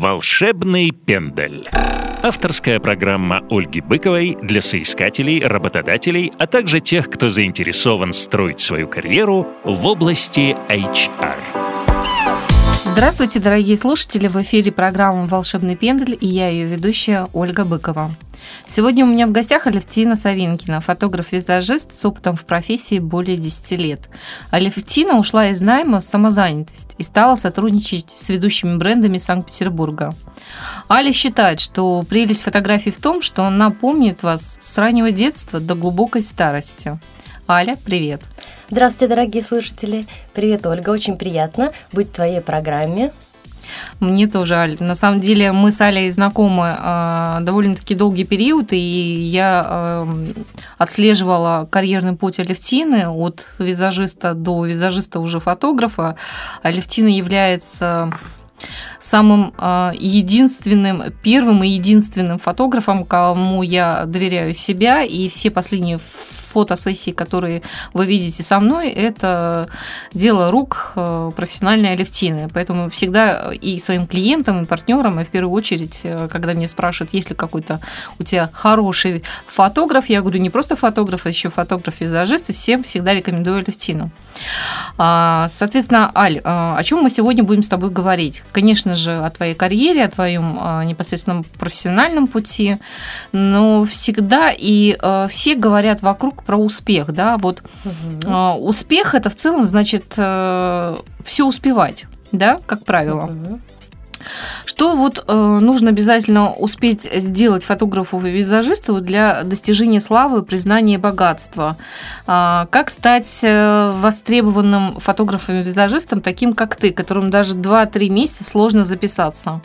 Волшебный пендель. Авторская программа Ольги Быковой для соискателей, работодателей, а также тех, кто заинтересован строить свою карьеру в области HR. Здравствуйте, дорогие слушатели! В эфире программа «Волшебный пендель» и я ее ведущая Ольга Быкова. Сегодня у меня в гостях Алевтина Савинкина, фотограф-визажист с опытом в профессии более 10 лет. Алевтина ушла из найма в самозанятость и стала сотрудничать с ведущими брендами Санкт-Петербурга. Аля считает, что прелесть фотографий в том, что она помнит вас с раннего детства до глубокой старости. Аля, привет! Здравствуйте, дорогие слушатели! Привет, Ольга! Очень приятно быть в твоей программе. Мне тоже, Аль. На самом деле мы с Алей знакомы э, довольно-таки долгий период, и я э, отслеживала карьерный путь Алевтины от визажиста до визажиста уже фотографа. Алевтина является самым э, единственным, первым и единственным фотографом, кому я доверяю себя, и все последние фотосессии, которые вы видите со мной, это дело рук э, профессиональной Алевтины. Поэтому всегда и своим клиентам, и партнерам, и в первую очередь, э, когда меня спрашивают, есть ли какой-то у тебя хороший фотограф, я говорю, не просто фотограф, а еще фотограф-визажист, и всем всегда рекомендую Алевтину. А, соответственно, Аль, а, о чем мы сегодня будем с тобой говорить? Конечно же, о твоей карьере, о твоем а, непосредственном профессиональном пути, но всегда и все говорят вокруг про успех, да, вот угу. успех это в целом значит э, все успевать, да, как правило. Угу. Что вот э, нужно обязательно успеть сделать фотографу и визажисту для достижения славы, признания богатства? Э, как стать э, востребованным фотографом и визажистом, таким как ты, которым даже 2-3 месяца сложно записаться?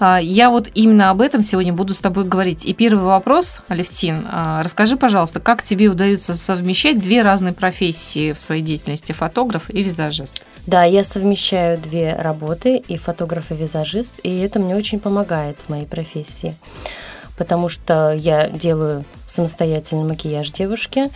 А, я вот именно об этом сегодня буду с тобой говорить. И первый вопрос, Алевтин, а, расскажи, пожалуйста, как тебе удается совмещать две разные профессии в своей деятельности, фотограф и визажист? Да, я совмещаю две работы, и фотограф, и визажист, и это мне очень помогает в моей профессии потому что я делаю самостоятельный макияж девушки,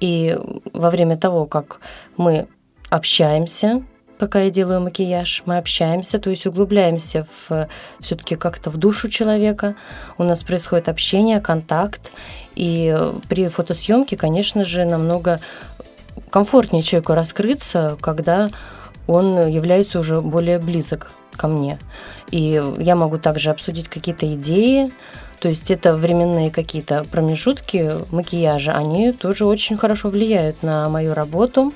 и во время того, как мы общаемся, пока я делаю макияж, мы общаемся, то есть углубляемся в все-таки как-то в душу человека. У нас происходит общение, контакт. И при фотосъемке, конечно же, намного комфортнее человеку раскрыться, когда он является уже более близок ко мне. И я могу также обсудить какие-то идеи, то есть это временные какие-то промежутки макияжа, они тоже очень хорошо влияют на мою работу,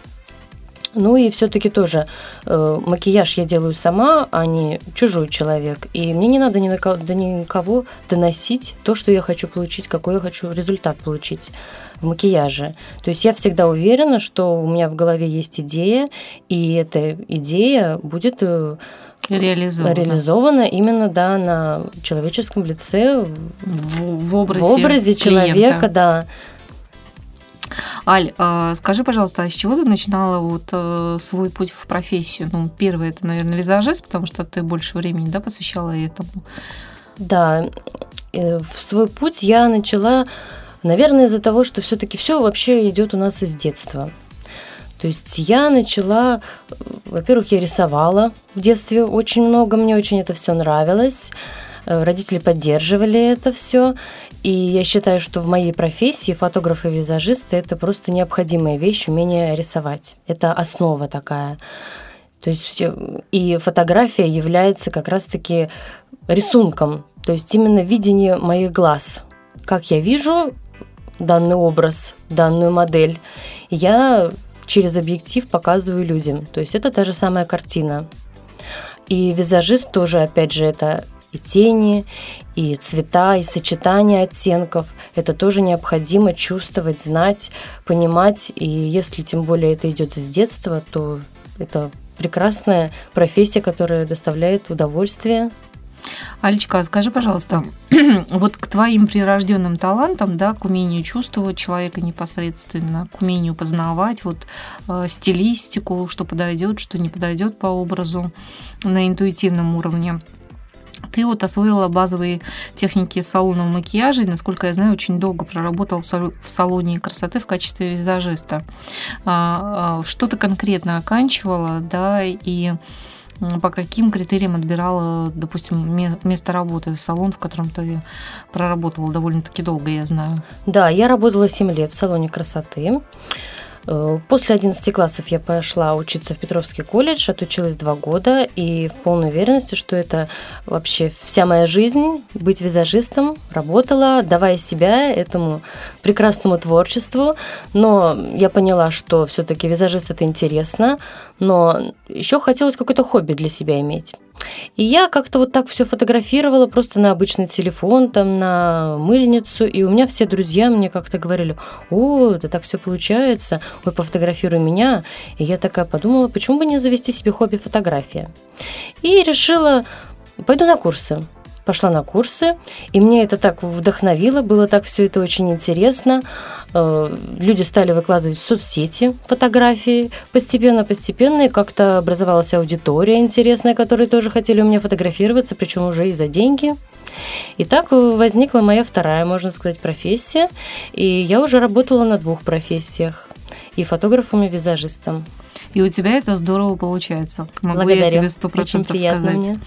ну и все-таки тоже э, макияж я делаю сама, а не чужой человек. И мне не надо ни на кого, до никого доносить то, что я хочу получить, какой я хочу результат получить в макияже. То есть я всегда уверена, что у меня в голове есть идея, и эта идея будет э, реализована. реализована именно да, на человеческом лице, в, в образе, в образе человека, да. Аль, а, скажи, пожалуйста, а с чего ты начинала вот э, свой путь в профессию? Ну, первое, это, наверное, визажист, потому что ты больше времени да, посвящала этому. Да, э, в свой путь я начала, наверное, из-за того, что все-таки все вообще идет у нас из детства. То есть я начала, э, во-первых, я рисовала в детстве очень много, мне очень это все нравилось. Родители поддерживали это все. И я считаю, что в моей профессии фотограф и визажист – это просто необходимая вещь, умение рисовать. Это основа такая. То есть и фотография является как раз-таки рисунком, то есть именно видение моих глаз. Как я вижу данный образ, данную модель, я через объектив показываю людям. То есть это та же самая картина. И визажист тоже, опять же, это и тени, и цвета, и сочетание оттенков. Это тоже необходимо чувствовать, знать, понимать. И если тем более это идет с детства, то это прекрасная профессия, которая доставляет удовольствие. Алечка, скажи, пожалуйста, вот к твоим прирожденным талантам, да, к умению чувствовать человека непосредственно, к умению познавать вот э, стилистику, что подойдет, что не подойдет по образу на интуитивном уровне. Ты вот освоила базовые техники салонного макияжа и, насколько я знаю, очень долго проработал в салоне красоты в качестве визажиста. А, а, что ты конкретно оканчивала, да, и по каким критериям отбирала, допустим, место работы, салон, в котором ты проработала довольно-таки долго, я знаю? Да, я работала 7 лет в салоне красоты. Э, после 11 классов я пошла учиться в Петровский колледж, отучилась два года и в полной уверенности, что это вообще вся моя жизнь, быть визажистом, работала, давая себя этому прекрасному творчеству. Но я поняла, что все-таки визажист это интересно, но еще хотелось какое-то хобби для себя иметь. И я как-то вот так все фотографировала просто на обычный телефон, там, на мыльницу, и у меня все друзья мне как-то говорили, о, это так все получается, ой, пофотографируй меня. И я такая подумала, почему бы не завести себе хобби фотография. И решила, пойду на курсы пошла на курсы, и мне это так вдохновило, было так все это очень интересно. Э, люди стали выкладывать в соцсети фотографии постепенно-постепенно, и как-то образовалась аудитория интересная, которые тоже хотели у меня фотографироваться, причем уже и за деньги. И так возникла моя вторая, можно сказать, профессия, и я уже работала на двух профессиях и фотографом, и визажистом. И у тебя это здорово получается. Могу Благодарю. я тебе сто процентов сказать. Мне.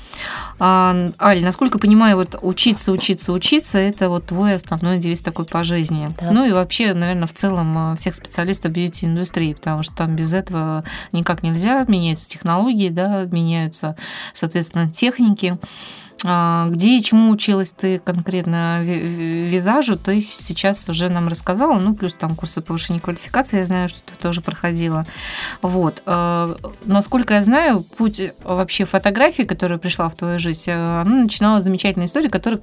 А, Аль, насколько понимаю, вот учиться, учиться, учиться – это вот твой основной девиз такой по жизни. Да. Ну и вообще, наверное, в целом э, всех специалистов бьюти-индустрии, потому что там без этого никак нельзя. Меняются технологии, да, меняются, соответственно, техники. А, где и чему училась ты конкретно визажу, ты сейчас уже нам рассказала, ну, плюс там курсы повышения квалификации, я знаю, что ты тоже проходила. Вот. А, насколько я знаю, путь вообще фотографии, которая пришла в твою жизнь, э, она начинала замечательной истории, которая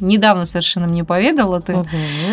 недавно совершенно мне поведала ты. Угу.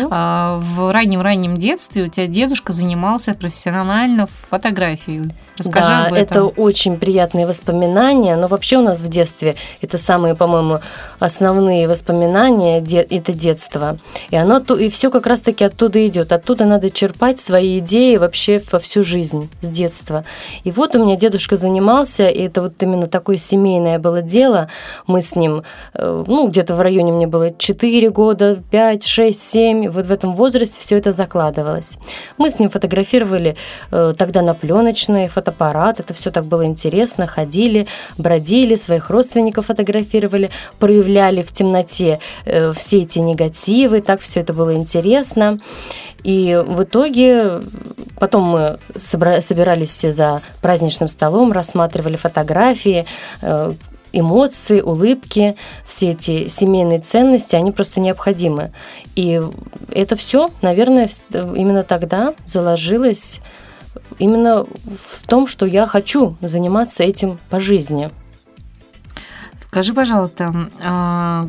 В раннем-раннем детстве у тебя дедушка занимался профессионально фотографией. Расскажи да, об этом. это очень приятные воспоминания, но вообще у нас в детстве это самые, по-моему, основные воспоминания это детство. И оно и все как раз-таки оттуда идет. Оттуда надо черпать свои идеи вообще во всю жизнь с детства. И вот у меня дедушка занимался, и это вот именно такое семейное было дело. Мы с ним, э, ну, где-то в районе мне было 4 года, 5, 6, 7. Вот в этом возрасте все это закладывалось. Мы с ним фотографировали э, тогда на фотографии фотоаппарат, это все так было интересно, ходили, бродили, своих родственников фотографировали, проявляли в темноте э, все эти негативы, так все это было интересно. И в итоге потом мы собирались все за праздничным столом, рассматривали фотографии, э, эмоции, улыбки, все эти семейные ценности, они просто необходимы. И это все, наверное, именно тогда заложилось именно в том, что я хочу заниматься этим по жизни. Скажи, пожалуйста, а,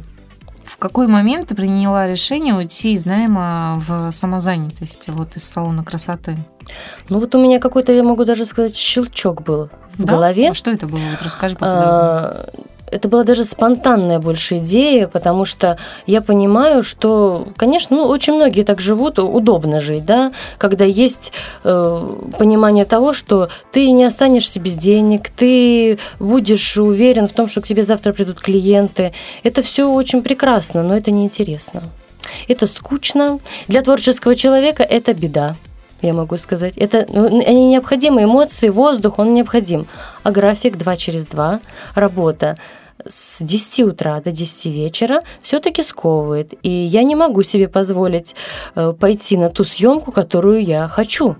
в какой момент ты приняла решение уйти из найма в самозанятость, вот из салона красоты? Ну вот у меня какой-то, я могу даже сказать, щелчок был в да? голове. А что это было? Вот расскажи поподробнее. Это была даже спонтанная больше идея, потому что я понимаю, что, конечно, ну, очень многие так живут, удобно жить, да, когда есть э, понимание того, что ты не останешься без денег, ты будешь уверен в том, что к тебе завтра придут клиенты. Это все очень прекрасно, но это неинтересно. Это скучно. Для творческого человека это беда я могу сказать. Это ну, они необходимы, эмоции, воздух, он необходим. А график 2 через 2, работа с 10 утра до 10 вечера все-таки сковывает. И я не могу себе позволить э, пойти на ту съемку, которую я хочу.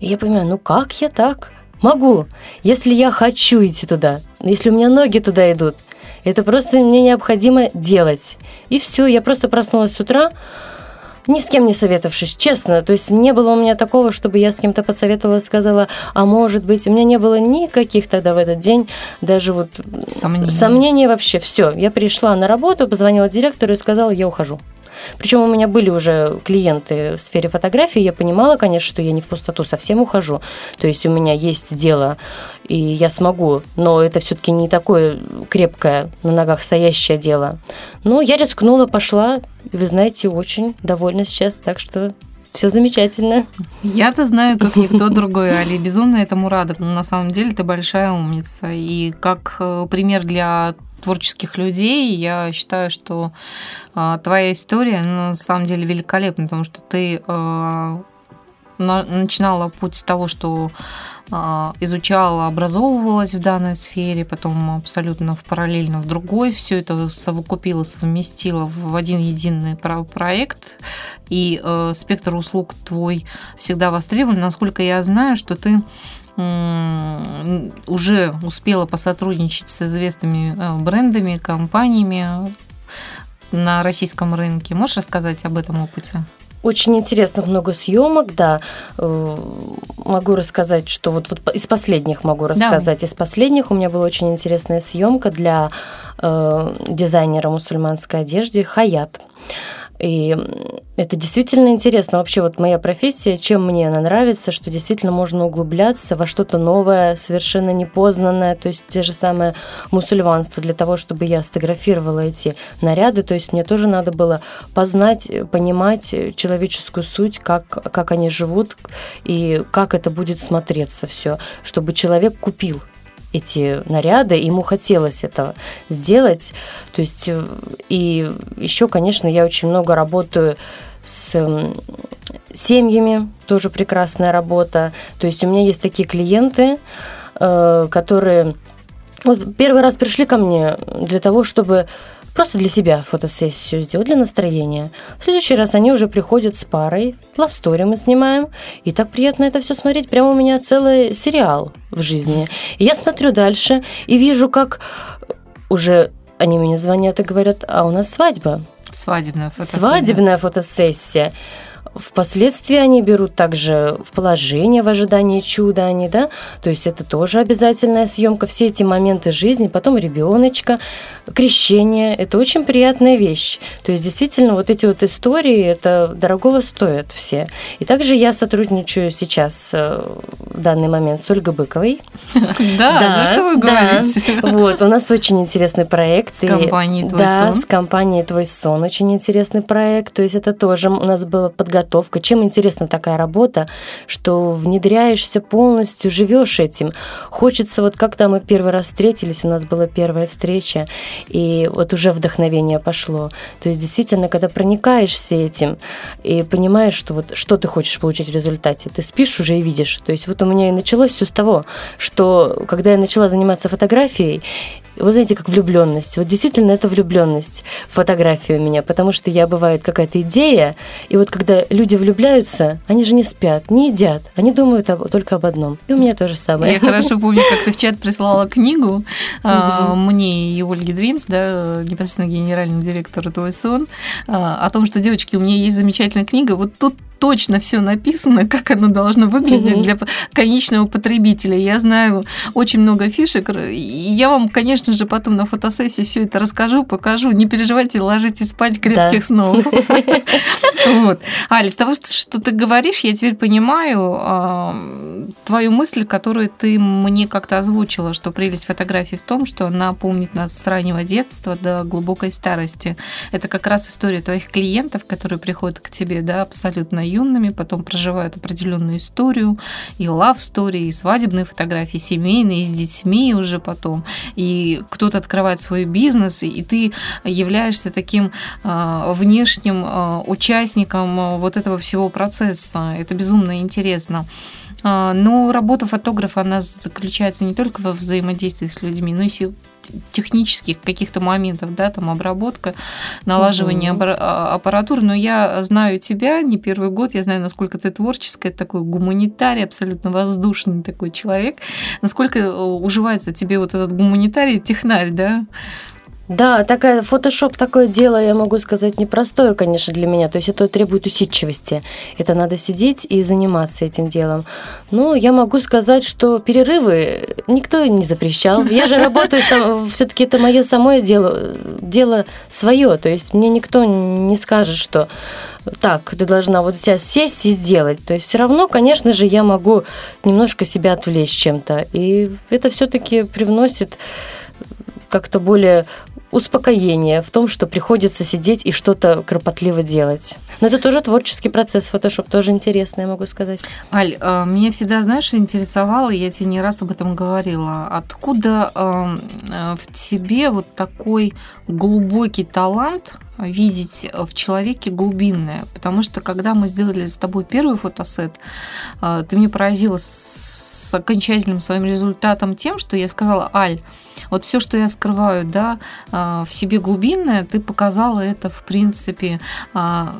И я понимаю, ну как я так? Могу, если я хочу идти туда, если у меня ноги туда идут. Это просто мне необходимо делать. И все, я просто проснулась с утра, ни с кем не советовавшись, честно. То есть не было у меня такого, чтобы я с кем-то посоветовала сказала, а может быть, у меня не было никаких тогда в этот день даже вот сомнений, сомнений вообще. Все, я пришла на работу, позвонила директору и сказала, я ухожу. Причем у меня были уже клиенты в сфере фотографии, я понимала, конечно, что я не в пустоту совсем ухожу. То есть у меня есть дело, и я смогу, но это все-таки не такое крепкое, на ногах стоящее дело. Но я рискнула, пошла, и вы знаете, очень довольна сейчас, так что все замечательно. Я-то знаю, как никто другой, Али. Безумно этому рада. На самом деле ты большая умница. И как э, пример для творческих людей. Я считаю, что э, твоя история на самом деле великолепна, потому что ты э, начинала путь с того, что а, изучала, образовывалась в данной сфере, потом абсолютно в параллельно в другой, все это совокупила, совместила в один единый проект, и э, спектр услуг твой всегда востребован. Насколько я знаю, что ты уже успела посотрудничать с известными э, брендами, компаниями на российском рынке. Можешь рассказать об этом опыте? Очень интересно, много съемок, да. Э, могу рассказать, что вот, вот из последних могу рассказать. Да. Из последних у меня была очень интересная съемка для э, дизайнера мусульманской одежды Хаят. И это действительно интересно. Вообще вот моя профессия, чем мне она нравится, что действительно можно углубляться во что-то новое, совершенно непознанное, то есть те же самые мусульманства, для того, чтобы я сфотографировала эти наряды, то есть мне тоже надо было познать, понимать человеческую суть, как, как они живут и как это будет смотреться все, чтобы человек купил эти наряды, ему хотелось это сделать. То есть, э, и еще, конечно, я очень много работаю с семьями, тоже прекрасная работа. То есть у меня есть такие клиенты, э, которые вот первый раз пришли ко мне для того, чтобы Просто для себя фотосессию сделать, для настроения. В следующий раз они уже приходят с парой, лавстори мы снимаем, и так приятно это все смотреть. Прямо у меня целый сериал в жизни. И я смотрю дальше и вижу, как уже они мне звонят и говорят, а у нас свадьба. Свадебная фотосессия. Свадебная фотосессия. Впоследствии они берут также в положение в ожидании чуда, они, да, то есть это тоже обязательная съемка, все эти моменты жизни, потом ребеночка, крещение, это очень приятная вещь. То есть действительно вот эти вот истории, это дорогого стоят все. И также я сотрудничаю сейчас э, в данный момент с Ольгой Быковой. Да, ну что вы говорите. Вот, у нас очень интересный проект. С компанией «Твой сон». Да, с компанией «Твой сон» очень интересный проект. То есть это тоже у нас было подготовка подготовка. Чем интересна такая работа, что внедряешься полностью, живешь этим. Хочется, вот как-то мы первый раз встретились, у нас была первая встреча, и вот уже вдохновение пошло. То есть действительно, когда проникаешься этим и понимаешь, что вот что ты хочешь получить в результате, ты спишь уже и видишь. То есть вот у меня и началось все с того, что когда я начала заниматься фотографией, вы знаете, как влюбленность. Вот действительно это влюбленность в фотографию у меня, потому что я бывает какая-то идея, и вот когда люди влюбляются, они же не спят, не едят, они думают об, только об одном. И у меня то же самое. Я хорошо помню, как ты в чат прислала книгу а, мне и Ольге Дримс, да, непосредственно генеральному директору «Твой сон», а, о том, что, девочки, у меня есть замечательная книга, вот тут точно все написано, как оно должно выглядеть угу. для конечного потребителя. Я знаю очень много фишек, и я вам, конечно же, потом на фотосессии все это расскажу, покажу. Не переживайте, ложитесь спать крепких да. снов. Вот. Аля, с того, что ты говоришь, я теперь понимаю твою мысль, которую ты мне как-то озвучила, что прелесть фотографии в том, что она помнит нас с раннего детства до глубокой старости. Это как раз история твоих клиентов, которые приходят к тебе, да, абсолютно юными, потом проживают определенную историю, и love story, и свадебные фотографии, семейные, и с детьми уже потом. И кто-то открывает свой бизнес, и ты являешься таким а, внешним а, участником а, вот этого всего процесса. Это безумно интересно. Но работа фотографа, она заключается не только во взаимодействии с людьми, но и технических каких-то моментов, да, там обработка, налаживание угу. аппаратуры, но я знаю тебя не первый год, я знаю, насколько ты творческая, такой гуманитарий, абсолютно воздушный такой человек, насколько э, уживается тебе вот этот гуманитарий, технарь, да? Да, такая фотошоп такое дело, я могу сказать, непростое, конечно, для меня. То есть это требует усидчивости. Это надо сидеть и заниматься этим делом. Но я могу сказать, что перерывы никто не запрещал. Я же работаю, все-таки это мое самое дело, дело свое. То есть мне никто не скажет, что так, ты должна вот сейчас сесть и сделать. То есть все равно, конечно же, я могу немножко себя отвлечь чем-то. И это все-таки привносит как-то более успокоение в том, что приходится сидеть и что-то кропотливо делать. Но это тоже творческий процесс, фотошоп тоже интересный, я могу сказать. Аль, э, меня всегда, знаешь, интересовало, я тебе не раз об этом говорила, откуда э, в тебе вот такой глубокий талант видеть в человеке глубинное. Потому что когда мы сделали с тобой первый фотосет, э, ты мне поразила с окончательным своим результатом тем, что я сказала, Аль, вот все, что я скрываю, да, а, в себе глубинное, ты показала это, в принципе, а,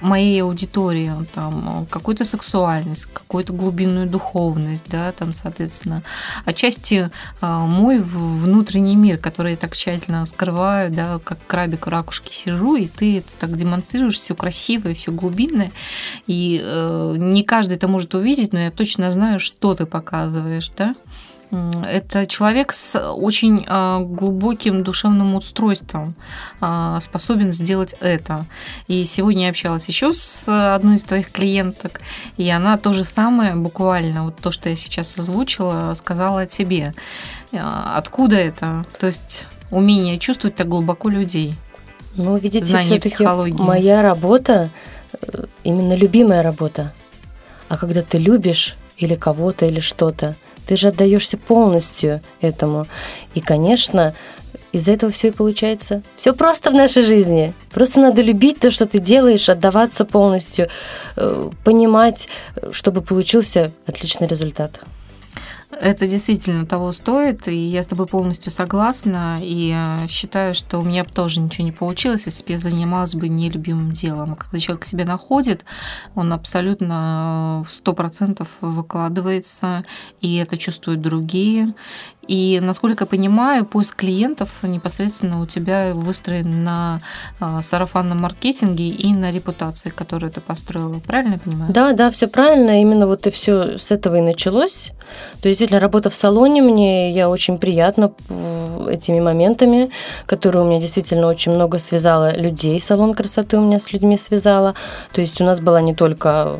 моей аудитории, там, какую-то сексуальность, какую-то глубинную духовность, да, там, соответственно, отчасти а, мой внутренний мир, который я так тщательно скрываю, да, как крабик в ракушке сижу, и ты это так демонстрируешь, все красивое, все глубинное, и э, не каждый это может увидеть, но я точно знаю, что ты показываешь, да. Это человек с очень а, глубоким душевным устройством а, способен сделать это. И сегодня я общалась еще с одной из твоих клиенток, и она то же самое, буквально вот то, что я сейчас озвучила, сказала о тебе. А, откуда это? То есть умение чувствовать так глубоко людей. Ну, видите, все-таки моя работа э, именно любимая работа. А когда ты любишь или кого-то, или что-то, ты же отдаешься полностью этому. И, конечно, из-за этого все и получается. Все просто в нашей жизни. Просто надо любить то, что ты делаешь, отдаваться полностью, э, понимать, чтобы получился отличный результат. Это действительно того стоит, и я с тобой полностью согласна, и э, считаю, что у меня бы тоже ничего не получилось, если бы я занималась бы нелюбимым делом. Когда человек к себе находит, он абсолютно э, сто процентов выкладывается, и это чувствуют другие, и, насколько я понимаю, поиск клиентов непосредственно у тебя выстроен на а, сарафанном маркетинге и на репутации, которую ты построила. Правильно я понимаю? Да, да, все правильно. Именно вот и все с этого и началось. То есть, действительно, работа в салоне мне, я очень приятна этими моментами, которые у меня действительно очень много связала людей. Салон красоты у меня с людьми связала. То есть у нас была не только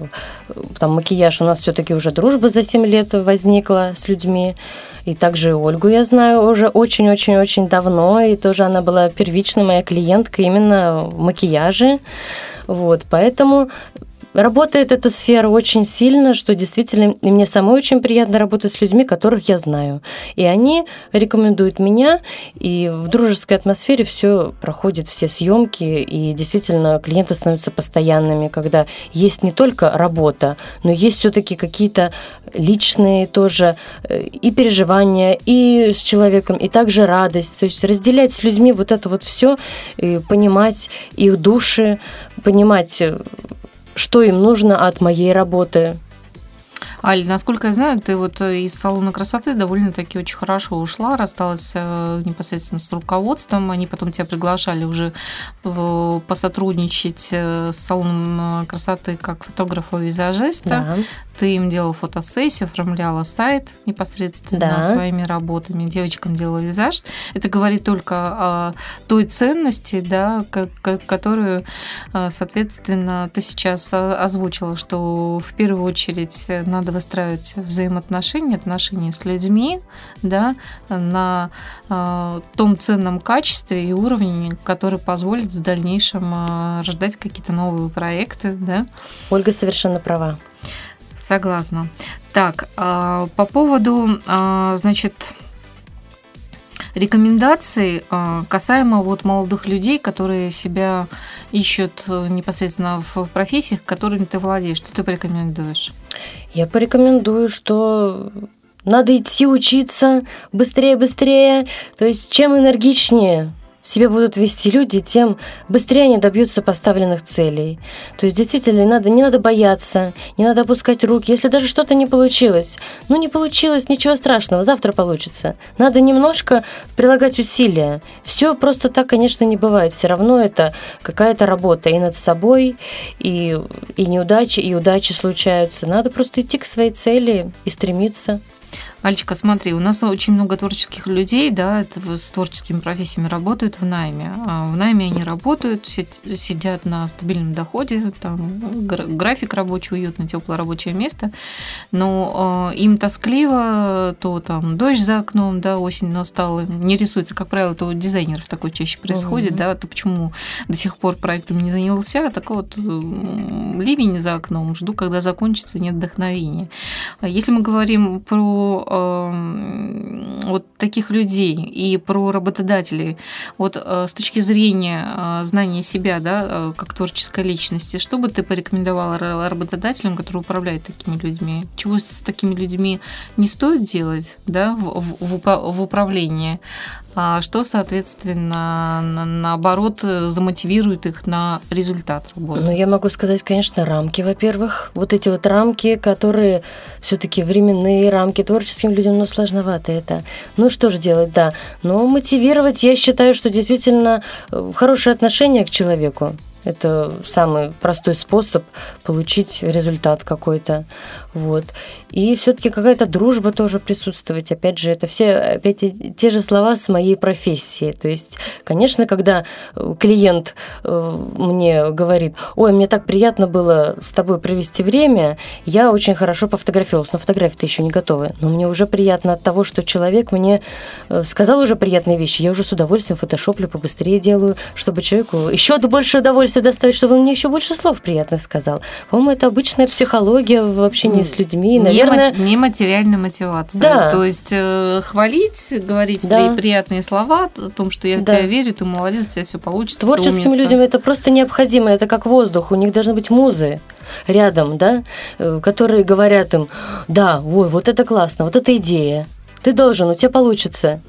там макияж, у нас все-таки уже дружба за 7 лет возникла с людьми. И также Ольгу я знаю уже очень-очень-очень давно, и тоже она была первичная моя клиентка именно в макияже. Вот, поэтому Работает эта сфера очень сильно, что действительно и мне самой очень приятно работать с людьми, которых я знаю. И они рекомендуют меня, и в дружеской атмосфере все проходит, все съемки, и действительно клиенты становятся постоянными, когда есть не только работа, но есть все-таки какие-то личные тоже э, и переживания, и с человеком, и также радость. То есть разделять с людьми вот это вот все, понимать их души, понимать э, что им нужно от моей работы. Аль, насколько я знаю, ты вот из салона красоты довольно-таки очень хорошо ушла, рассталась э, непосредственно с руководством. Они потом тебя приглашали уже посотрудничать э, с салоном красоты как фотографа-визажиста. Да. Ты им делала фотосессию, оформляла сайт непосредственно да. своими работами, девочкам делала визаж. Это говорит только о той ценности, да, которую, э, соответственно, ты сейчас озвучила, что в первую очередь надо выстраивать взаимоотношения, отношения с людьми, да, на э, том ценном качестве и уровне, который позволит в дальнейшем э, рождать какие-то новые проекты, да. Ольга совершенно права. Согласна. Так, а, по поводу, а, значит, рекомендаций а, касаемо вот молодых людей, которые себя ищут э, непосредственно в профессиях, которыми ты владеешь. Что ты порекомендуешь? Я порекомендую, что надо идти учиться быстрее, быстрее. То есть чем энергичнее себя будут вести люди, тем быстрее они добьются поставленных целей. То есть действительно надо, не надо бояться, не надо опускать руки. Если даже что-то не получилось, ну не получилось, ничего страшного, завтра получится. Надо немножко прилагать усилия. Все просто так, конечно, не бывает. Все равно это какая-то работа и над собой, и, и неудачи, и удачи случаются. Надо просто идти к своей цели и стремиться. Альчика, смотри, у нас очень много творческих людей, да, с творческими профессиями работают в найме. А в найме они работают, сидят на стабильном доходе, там график рабочий, уютно, теплое рабочее место, но э, им тоскливо, то там дождь за окном, да, осень настала, не рисуется, как правило, это у дизайнеров такое чаще происходит, угу. да, то почему до сих пор проектом не занялся, так вот ливень за окном, жду, когда закончится, нет вдохновения. А если мы говорим про э, вот таких людей и про работодателей, вот э, с точки зрения э, знания себя, да, э, как творческой личности, что бы ты порекомендовала работодателям, которые управляют такими людьми? Чего с такими людьми не стоит делать, да, в, в, в управлении? А что, соответственно, на, наоборот, замотивирует их на результат работы? Ну, я могу сказать, конечно, рамки, во-первых. Вот эти вот рамки, которые все-таки временные рамки творческим людям, ну, сложновато это. Ну, что же делать, да. Но мотивировать, я считаю, что действительно э, хорошее отношение к человеку. Это самый простой способ получить результат какой-то. Вот. И все-таки какая-то дружба тоже присутствовать. Опять же, это все опять те же слова с моей профессии. То есть, конечно, когда э, клиент э, мне говорит, ой, мне так приятно было с тобой провести время, я очень хорошо пофотографировалась, но фотографии-то еще не готовы. Но мне уже приятно от того, что человек мне э, сказал уже приятные вещи, я уже с удовольствием фотошоплю, побыстрее делаю, чтобы человеку еще больше удовольствия доставить, чтобы он мне еще больше слов приятных сказал. По-моему, это обычная психология в общении с людьми. Наверное... Не, материальная мотивация. Да. То есть э, хвалить, говорить да. приятные слова о том, что я в да. тебя верю, ты молодец, у тебя все получится. Творческим людям это просто необходимо, это как воздух, у них должны быть музы рядом, да, э, которые говорят им, да, ой, вот это классно, вот эта идея, ты должен, у тебя получится.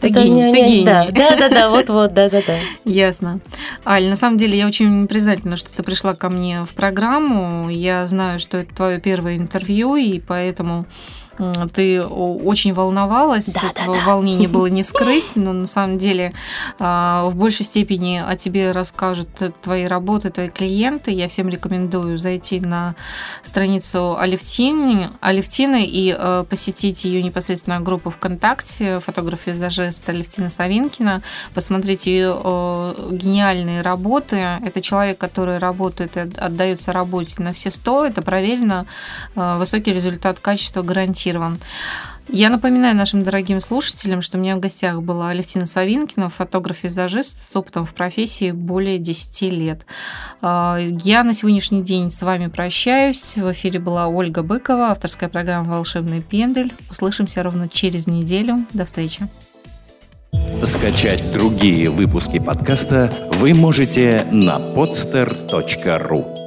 Ты это гений, не, ты гений. Да, да, да, да, вот-вот, да, да, да. Ясно. Аль, на самом деле я очень признательна, что ты пришла ко мне в программу. Я знаю, что это твое первое интервью, и поэтому ты очень волновалась, да, этого да, да. волнения было не скрыть, но на самом деле а, в большей степени о тебе расскажут твои работы, твои клиенты. Я всем рекомендую зайти на страницу Алевтины, Алевтины и э, посетить ее непосредственно группу ВКонтакте, фотограф-визажист Алевтина Савинкина, посмотреть ее гениальные работы. Это человек, который работает и отдается работе на все сто, это проверено, э, высокий результат качества гарантирован зафиксирован. Я напоминаю нашим дорогим слушателям, что у меня в гостях была Алевтина Савинкина, фотограф-визажист с опытом в профессии более 10 лет. А, я на сегодняшний день с вами прощаюсь. В эфире была Ольга Быкова, авторская программа «Волшебный пендель». Услышимся ровно через неделю. До встречи. Скачать другие выпуски подкаста вы можете на podster.ru